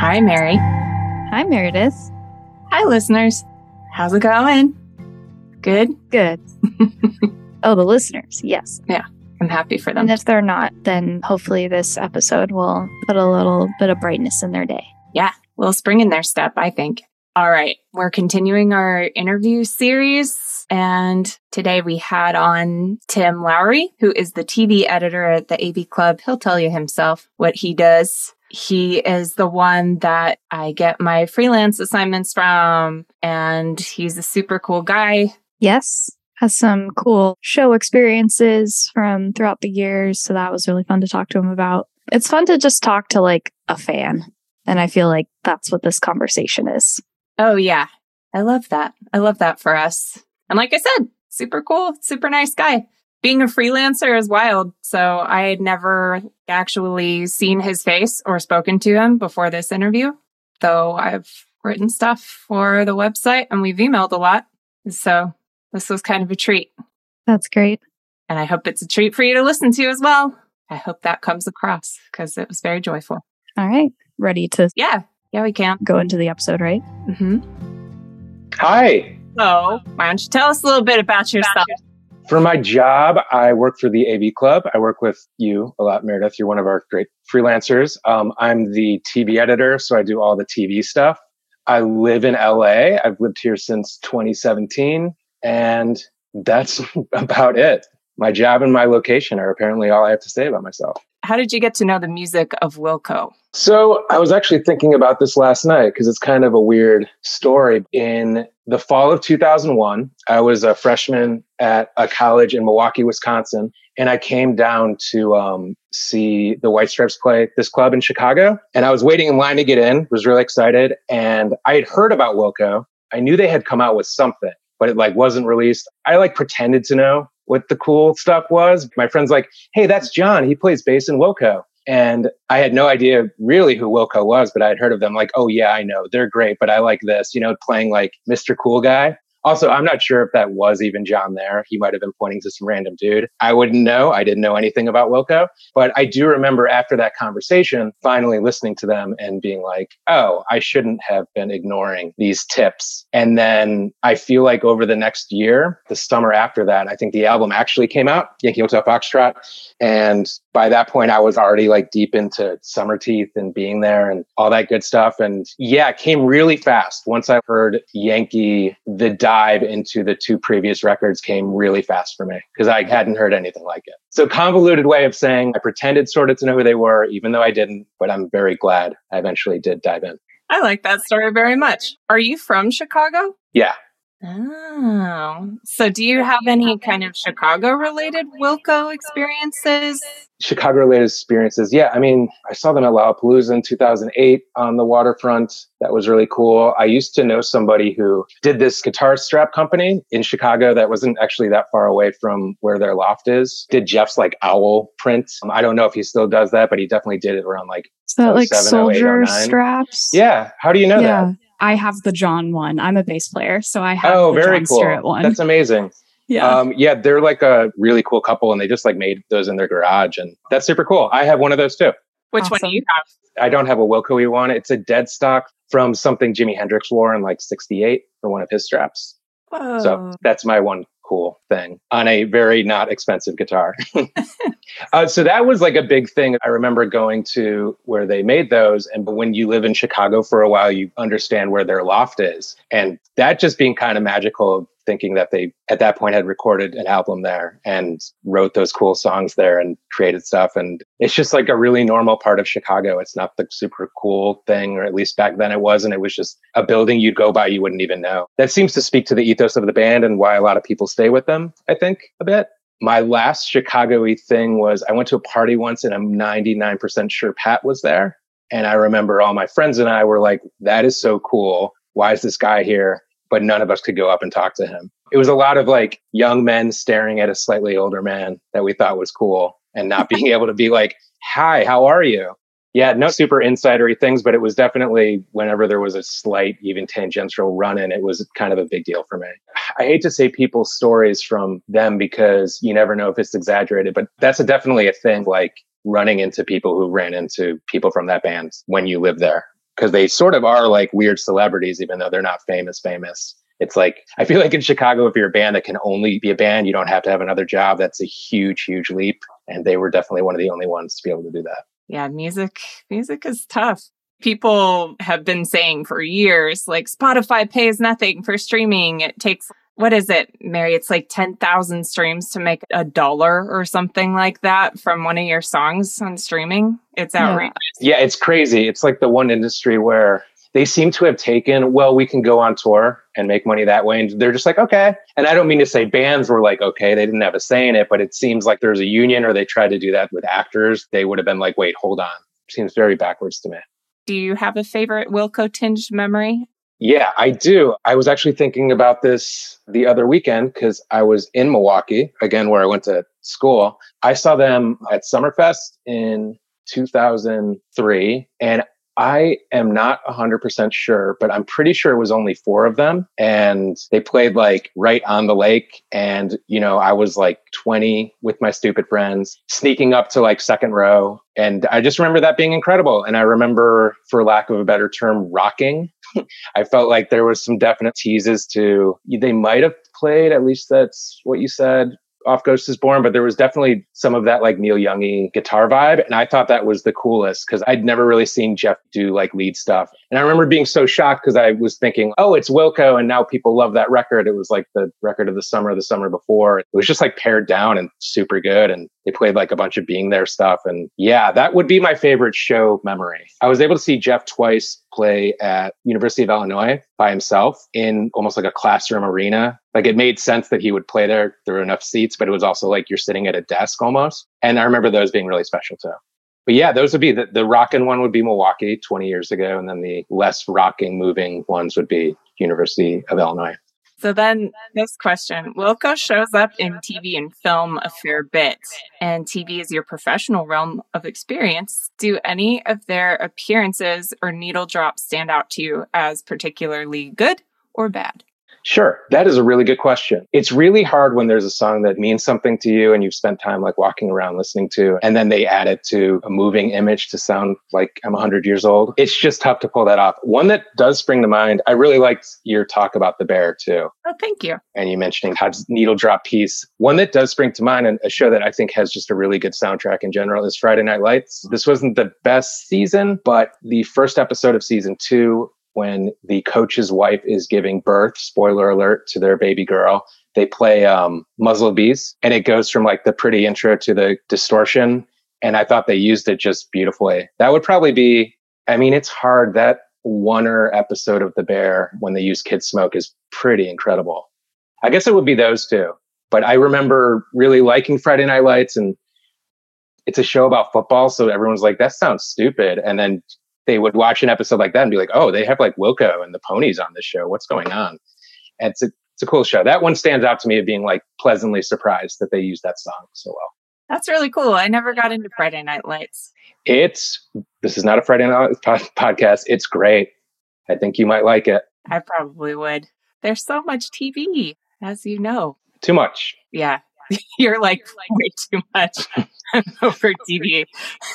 Hi, Mary. Hi, Meredith. Hi, listeners. How's it going? Good? Good. oh, the listeners. Yes. Yeah. I'm happy for them. And if they're not, then hopefully this episode will put a little bit of brightness in their day. Yeah. A little spring in their step, I think. All right. We're continuing our interview series. And today we had on Tim Lowery, who is the TV editor at the AV Club. He'll tell you himself what he does. He is the one that I get my freelance assignments from, and he's a super cool guy. Yes. Has some cool show experiences from throughout the years. So that was really fun to talk to him about. It's fun to just talk to like a fan. And I feel like that's what this conversation is. Oh, yeah. I love that. I love that for us. And like I said, super cool, super nice guy. Being a freelancer is wild. So I had never actually seen his face or spoken to him before this interview, though I've written stuff for the website and we've emailed a lot. So this was kind of a treat. That's great. And I hope it's a treat for you to listen to as well. I hope that comes across because it was very joyful. All right. Ready to Yeah. Yeah, we can. go into the episode, right? hmm Hi. So why don't you tell us a little bit about yourself? For my job, I work for the AV Club. I work with you a lot, Meredith. You're one of our great freelancers. Um, I'm the TV editor, so I do all the TV stuff. I live in LA. I've lived here since 2017, and that's about it. My job and my location are apparently all I have to say about myself. How did you get to know the music of Wilco? So I was actually thinking about this last night because it's kind of a weird story. In the fall of 2001, I was a freshman at a college in Milwaukee, Wisconsin, and I came down to um, see the White Stripes play this club in Chicago. And I was waiting in line to get in, was really excited, and I had heard about Wilco. I knew they had come out with something, but it like wasn't released. I like pretended to know what the cool stuff was. My friend's like, "Hey, that's John. He plays bass in Wilco." And I had no idea really who Wilco was, but I had heard of them like, oh yeah, I know. They're great, but I like this, you know, playing like Mr. Cool Guy. Also, I'm not sure if that was even John there. He might have been pointing to some random dude. I wouldn't know. I didn't know anything about Wilco. But I do remember after that conversation, finally listening to them and being like, oh, I shouldn't have been ignoring these tips. And then I feel like over the next year, the summer after that, I think the album actually came out, Yankee Hotel Foxtrot. And by that point, I was already like deep into Summerteeth and being there and all that good stuff. And yeah, it came really fast. Once I heard Yankee, the dive into the two previous records came really fast for me because I hadn't heard anything like it. So convoluted way of saying I pretended sort of to know who they were, even though I didn't, but I'm very glad I eventually did dive in. I like that story very much. Are you from Chicago? Yeah. Oh, so do you have any kind of Chicago related Wilco experiences? Chicago related experiences. Yeah. I mean, I saw them at Lollapalooza in 2008 on the waterfront. That was really cool. I used to know somebody who did this guitar strap company in Chicago that wasn't actually that far away from where their loft is. Did Jeff's like owl print. Um, I don't know if he still does that, but he definitely did it around like, Is that like 07, 08, Souldier straps? yeah. How do you know yeah, that? I have the John one. I'm a bass player, so I have Oh, the very John cool. Stirratt one. That's amazing. yeah. Um, yeah, they're like a really cool couple and they just like made those in their garage and that's super cool. I have one of those too. Which one do you have? I don't have a Wilco one. It's a dead stock from something Jimi Hendrix wore in like 68 for one of his straps. Whoa. So that's my one cool thing on a very not expensive guitar. uh, so that was like a big thing. I remember going to where they made those. And when you live in Chicago for a while, you understand where their loft is. And that just being kind of magical, thinking that they at that point had recorded an album there and wrote those cool songs there and created stuff. And it's just like a really normal part of Chicago. It's not the super cool thing, or at least back then it wasn't. It was just a building you'd go by, you wouldn't even know. That seems to speak to the ethos of the band and why a lot of people stay with them, I think, a bit. My last Chicago y thing was I went to a party once and I'm 99% sure Pat was there. And I remember all my friends and I were like, that is so cool. Why is this guy here? But none of us could go up and talk to him. It was a lot of like young men staring at a slightly older man that we thought was cool and not being able to be like, hi, how are you? Yeah, no super insidery things, but it was definitely whenever there was a slight, even tangential run in, it was kind of a big deal for me. I hate to say people's stories from them because you never know if it's exaggerated, but that's a, definitely a thing like running into people who ran into people from that band when you live there. Because they sort of are like weird celebrities, even though they're not famous, famous. It's like, I feel like in Chicago, if you're a band that can only be a band, you don't have to have another job. That's a huge, huge leap. And they were definitely one of the only ones to be able to do that. Yeah, music, music is tough. People have been saying for years, like Spotify pays nothing for streaming. It takes what is it, Mary? It's like 10,000 streams to make a dollar or something like that from one of your songs on streaming. It's outrageous. Yeah, it's crazy. It's like the one industry where they seem to have taken, well, we can go on tour and make money that way. And they're just like, okay. And I don't mean to say bands were like, okay, they didn't have a say in it, but it seems like there's a union or they tried to do that with actors. They would have been like, wait, hold on. Seems very backwards to me. Do you have a favorite Wilco tinged memory? Yeah, I do. I was actually thinking about this the other weekend because I was in Milwaukee, again, where I went to school. I saw them at Summerfest in 2003, and I am not 100% sure, but I'm pretty sure it was only four of them. And they played like right on the lake. And, you know, I was like 20 with my stupid friends, sneaking up to like second row. And I just remember that being incredible. And I remember, for lack of a better term, rocking. I felt like there was some definite teases to, they might have played, at least that's what you said, off Ghost is Born, but there was definitely some of that like Neil Youngy guitar vibe. And I thought that was the coolest because I'd never really seen Jeff do like lead stuff. And I remember being so shocked because I was thinking, oh, it's Wilco. And now people love that record. It was like the record of the summer, the summer before. It was just like pared down and super good. And they played like a bunch of being there stuff. And yeah, that would be my favorite show memory. I was able to see Jeff twice play at University of Illinois by himself in almost like a classroom arena. Like it made sense that he would play there. There were enough seats, but it was also like you're sitting at a desk almost. And I remember those being really special too. But yeah, those would be the, the rocking one would be Milwaukee 20 years ago. And then the less rocking, moving ones would be University of Illinois. So then this question, Wilco shows up in TV and film a fair bit, and TV is your professional realm of experience. Do any of their appearances or needle drops stand out to you as particularly good or bad? Sure. That is a really good question. It's really hard when there's a song that means something to you and you've spent time like walking around listening to, and then they add it to a moving image to sound like I'm 100 years old. It's just tough to pull that off. One that does spring to mind, I really liked your talk about the bear too. Oh, thank you. And you mentioning Todd's needle drop piece. One that does spring to mind and a show that I think has just a really good soundtrack in general is Friday Night Lights. This wasn't the best season, but the first episode of season two when the coach's wife is giving birth, spoiler alert, to their baby girl. They play um, Muzzle Bees, and it goes from like the pretty intro to the distortion. And I thought they used it just beautifully. That would probably be, I mean, it's hard. That oneer episode of The Bear when they use Kidsmoke is pretty incredible. I guess it would be those two. But I remember really liking Friday Night Lights and it's a show about football. So everyone's like, that sounds stupid. And then they would watch an episode like that and be like, oh, they have like Wilco and the ponies on this show. What's going on? And it's a, it's a cool show. That one stands out to me of being like pleasantly surprised that they used that song so well. That's really cool. I never got into Friday Night Lights. It's, this is not a Friday Night podcast. It's great. I think you might like it. I probably would. There's so much TV, as you know. Too much. Yeah. You're like way too much over TV.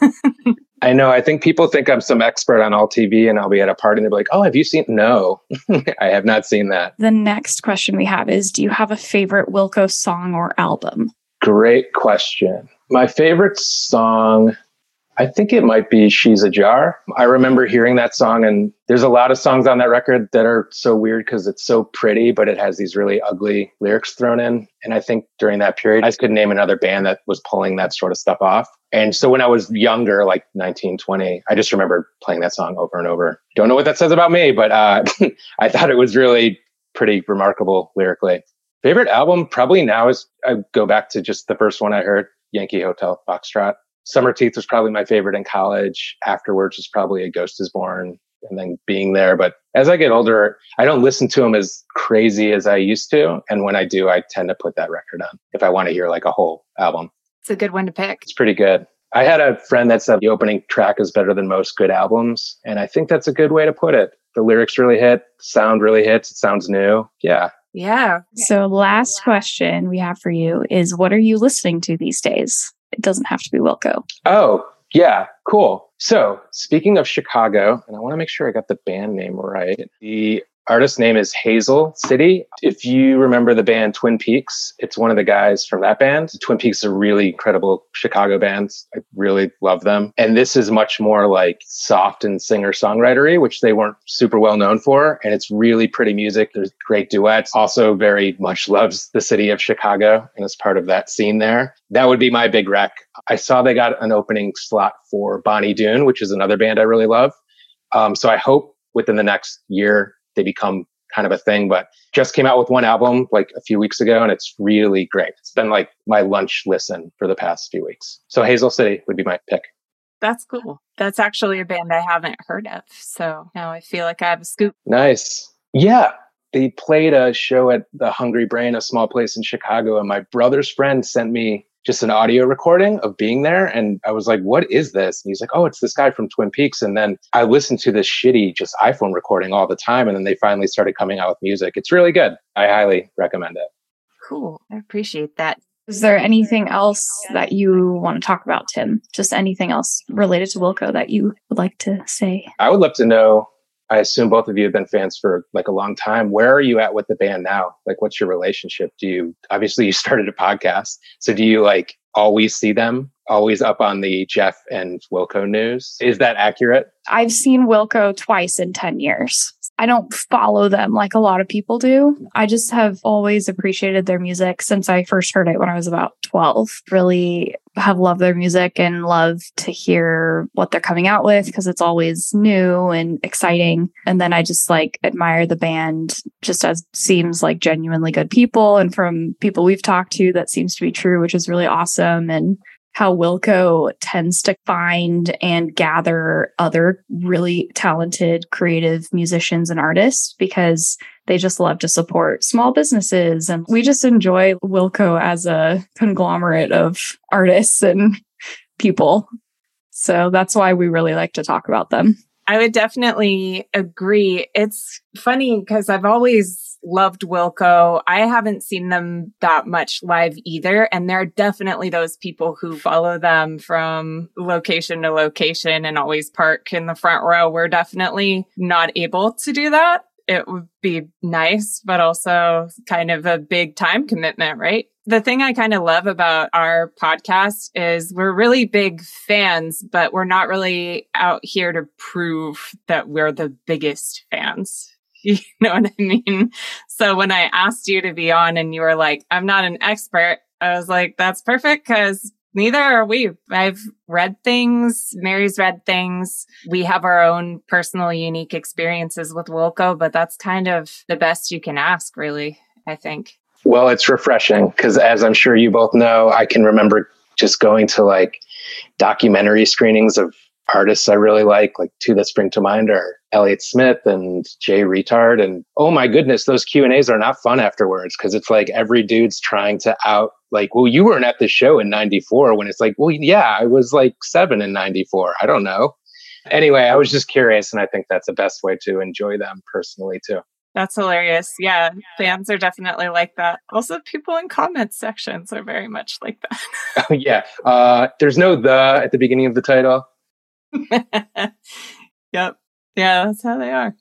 I know. I think people think I'm some expert on all TV and I'll be at a party and they'll be like, oh, have you seen? No, I have not seen that. The next question we have is Do you have a favorite Wilco song or album? Great question. My favorite song I think it might be She's a Jar. I remember hearing that song, and there's a lot of songs on that record that are so weird because it's so pretty, but it has these really ugly lyrics thrown in. And I think during that period, I could name another band that was pulling that sort of stuff off. And so when I was younger, like 19, 20, I just remember playing that song over and over. Don't know what that says about me, but uh, I thought it was really pretty remarkable lyrically. Favorite album probably now is I go back to just the first one I heard, Yankee Hotel Foxtrot. Summerteeth was probably my favorite in college. Afterwards was probably A Ghost is Born and then being there. But as I get older, I don't listen to them as crazy as I used to. And when I do, I tend to put that record on if I want to hear like a whole album. It's a good one to pick. It's pretty good. I had a friend that said the opening track is better than most good albums. And I think that's a good way to put it. The lyrics really hit, sound really hits, it sounds new. Yeah. Yeah. So, last question we have for you is what are you listening to these days? It doesn't have to be Wilco. Oh, Yeah, cool. So, speaking of Chicago, and I want to make sure I got the band name right. The artist name is Hazel City. If you remember the band Twin Peaks, it's one of the guys from that band. Twin Peaks are really incredible Chicago bands. I really love them. And this is much more like soft and singer songwritery, which they weren't super well known for. And it's really pretty music. There's great duets. Also very much loves the city of Chicago and is part of that scene there. That would be my big rec. I saw they got an opening slot for Bonny Doon, which is another band I really love. Um, so I hope within the next year they become kind of a thing, but just came out with one album like a few weeks ago and it's really great. It's been like my lunch listen for the past few weeks. So Hazel City would be my pick. That's cool. That's actually a band I haven't heard of. So now I feel like I have a scoop. Nice. Yeah. They played a show at the Hungry Brain, a small place in Chicago, and my brother's friend sent me just an audio recording of being there. And I was like, what is this? And he's like, oh, it's this guy from Twin Peaks. And then I listened to this shitty just iPhone recording all the time. And then they finally started coming out with music. It's really good. I highly recommend it. Cool. I appreciate that. Is there anything else that you want to talk about, Tim? Just anything else related to Wilco that you would like to say? I would love to know. I assume both of you have been fans for like a long time. Where are you at with the band now? Like, what's your relationship? Do you obviously you started a podcast, so do you like always see them, always up on the Jeff and Wilco news? Is that accurate? I've seen Wilco twice in 10 years. I don't follow them like a lot of people do. I just have always appreciated their music since I first heard it when I was about 12. Really have loved their music and love to hear what they're coming out with because it's always new and exciting. And then I just like admire the band just as seems like genuinely good people. And from people we've talked to, that seems to be true, which is really awesome. And how Wilco tends to find and gather other really talented creative musicians and artists because they just love to support small businesses. And we just enjoy Wilco as a conglomerate of artists and people. So that's why we really like to talk about them. I would definitely agree. It's funny because I've always loved Wilco. I haven't seen them that much live either. And there are definitely those people who follow them from location to location and always park in the front row. We're definitely not able to do that. It would be nice, but also kind of a big time commitment, right? The thing I kind of love about our podcast is we're really big fans, but we're not really out here to prove that we're the biggest fans. You know what I mean? So when I asked you to be on and you were like, I'm not an expert, I was like, that's perfect because neither are we. I've read things. Mary's read things. We have our own personal unique experiences with Wilco, but that's kind of the best you can ask, really, I think. Well, it's refreshing because, as I'm sure you both know, I can remember just going to like documentary screenings of artists I really like, like two that spring to mind are Elliott Smith and Jay Reatard. And oh my goodness, those Q and A's are not fun afterwards because it's like every dude's trying to out like, well, you weren't at the show in 94 when it's like, well, yeah, I was like seven in 94. I don't know. Anyway, I was just curious. And I think that's the best way to enjoy them personally too. That's hilarious. Yeah, fans are definitely like that. Also, people in comment sections are very much like that. oh, yeah. Uh, there's no the at the beginning of the title. yep. Yeah, that's how they are.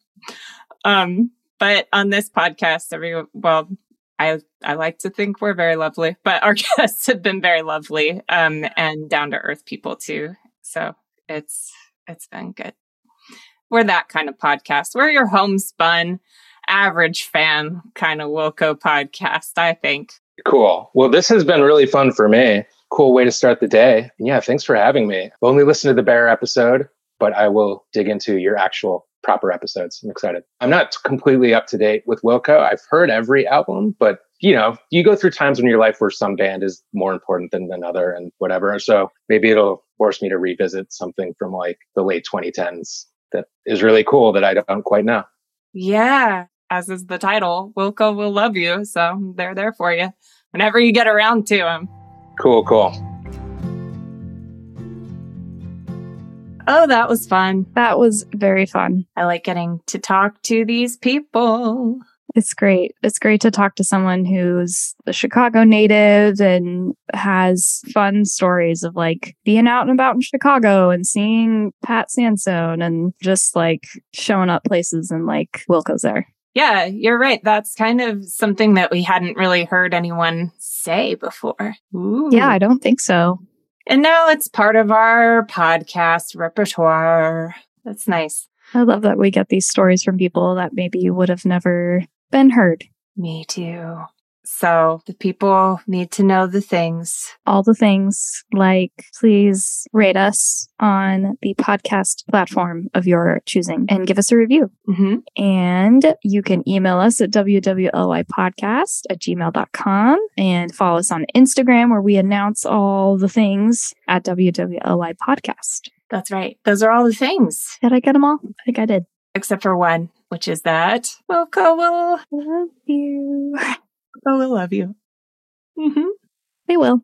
Um, but on this podcast, every well, I I like to think we're very lovely, but our guests have been very lovely, um, and down to earth people too. So it's it's been good. We're that kind of podcast. We're your homespun average fan kind of Wilco podcast, I think. Cool. Well, this has been really fun for me. Cool way to start the day. Yeah, thanks for having me. I've only listened to the Bear episode, but I will dig into your actual proper episodes. I'm excited. I'm not completely up to date with Wilco. I've heard every album, but you know, you go through times in your life where some band is more important than another and whatever. So maybe it'll force me to revisit something from like the late 2010s that is really cool that I don't quite know. Yeah as is the title, Wilco will love you. So they're there for you whenever you get around to them. Cool, cool. Oh, that was fun. That was very fun. I like getting to talk to these people. It's great. It's great to talk to someone who's a Chicago native and has fun stories of like being out and about in Chicago and seeing Pat Sansone and just like showing up places and like Wilco's there. Yeah, you're right. That's kind of something that we hadn't really heard anyone say before. Ooh. Yeah, I don't think so. And now it's part of our podcast repertoire. That's nice. I love that we get these stories from people that maybe would have never been heard. Me too. So the people need to know the things. All the things like please rate us on the podcast platform of your choosing and give us a review. hmm And you can email us at wwlypodcast at gmail.com and follow us on Instagram where we announce all the things at WWLY podcast. That's right. Those are all the things, Did I get them all? I think I did. except for one, which is that Wilco will, Love you. Wilco will love you. hmm They will.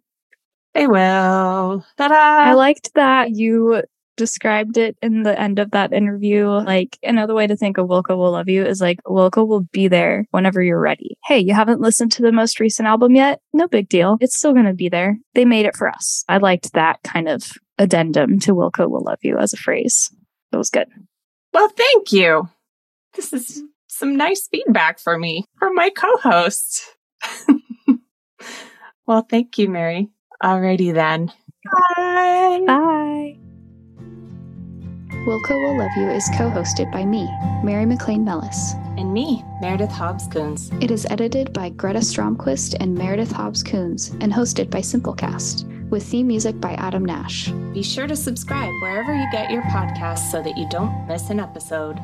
They will. Ta-da! I liked that you described it in the end of that interview. Like another way to think of Wilco will love you is like Wilco will be there whenever you're ready. Hey, you haven't listened to the most recent album yet? No big deal. It's still going to be there. They made it for us. I liked that kind of addendum to Wilco will love you as a phrase. That was good. Well, thank you. This is some nice feedback for me from my co-host. well, thank you, Mary. Alrighty then. Bye. Bye. Wilco Will Love You is co hosted by me, Mary McLean Mellis. And me, Meredith Hobbs Coons. It is edited by Greta Stromquist and Meredith Hobbs Coons and hosted by Simplecast, with theme music by Adam Nash. Be sure to subscribe wherever you get your podcasts so that you don't miss an episode.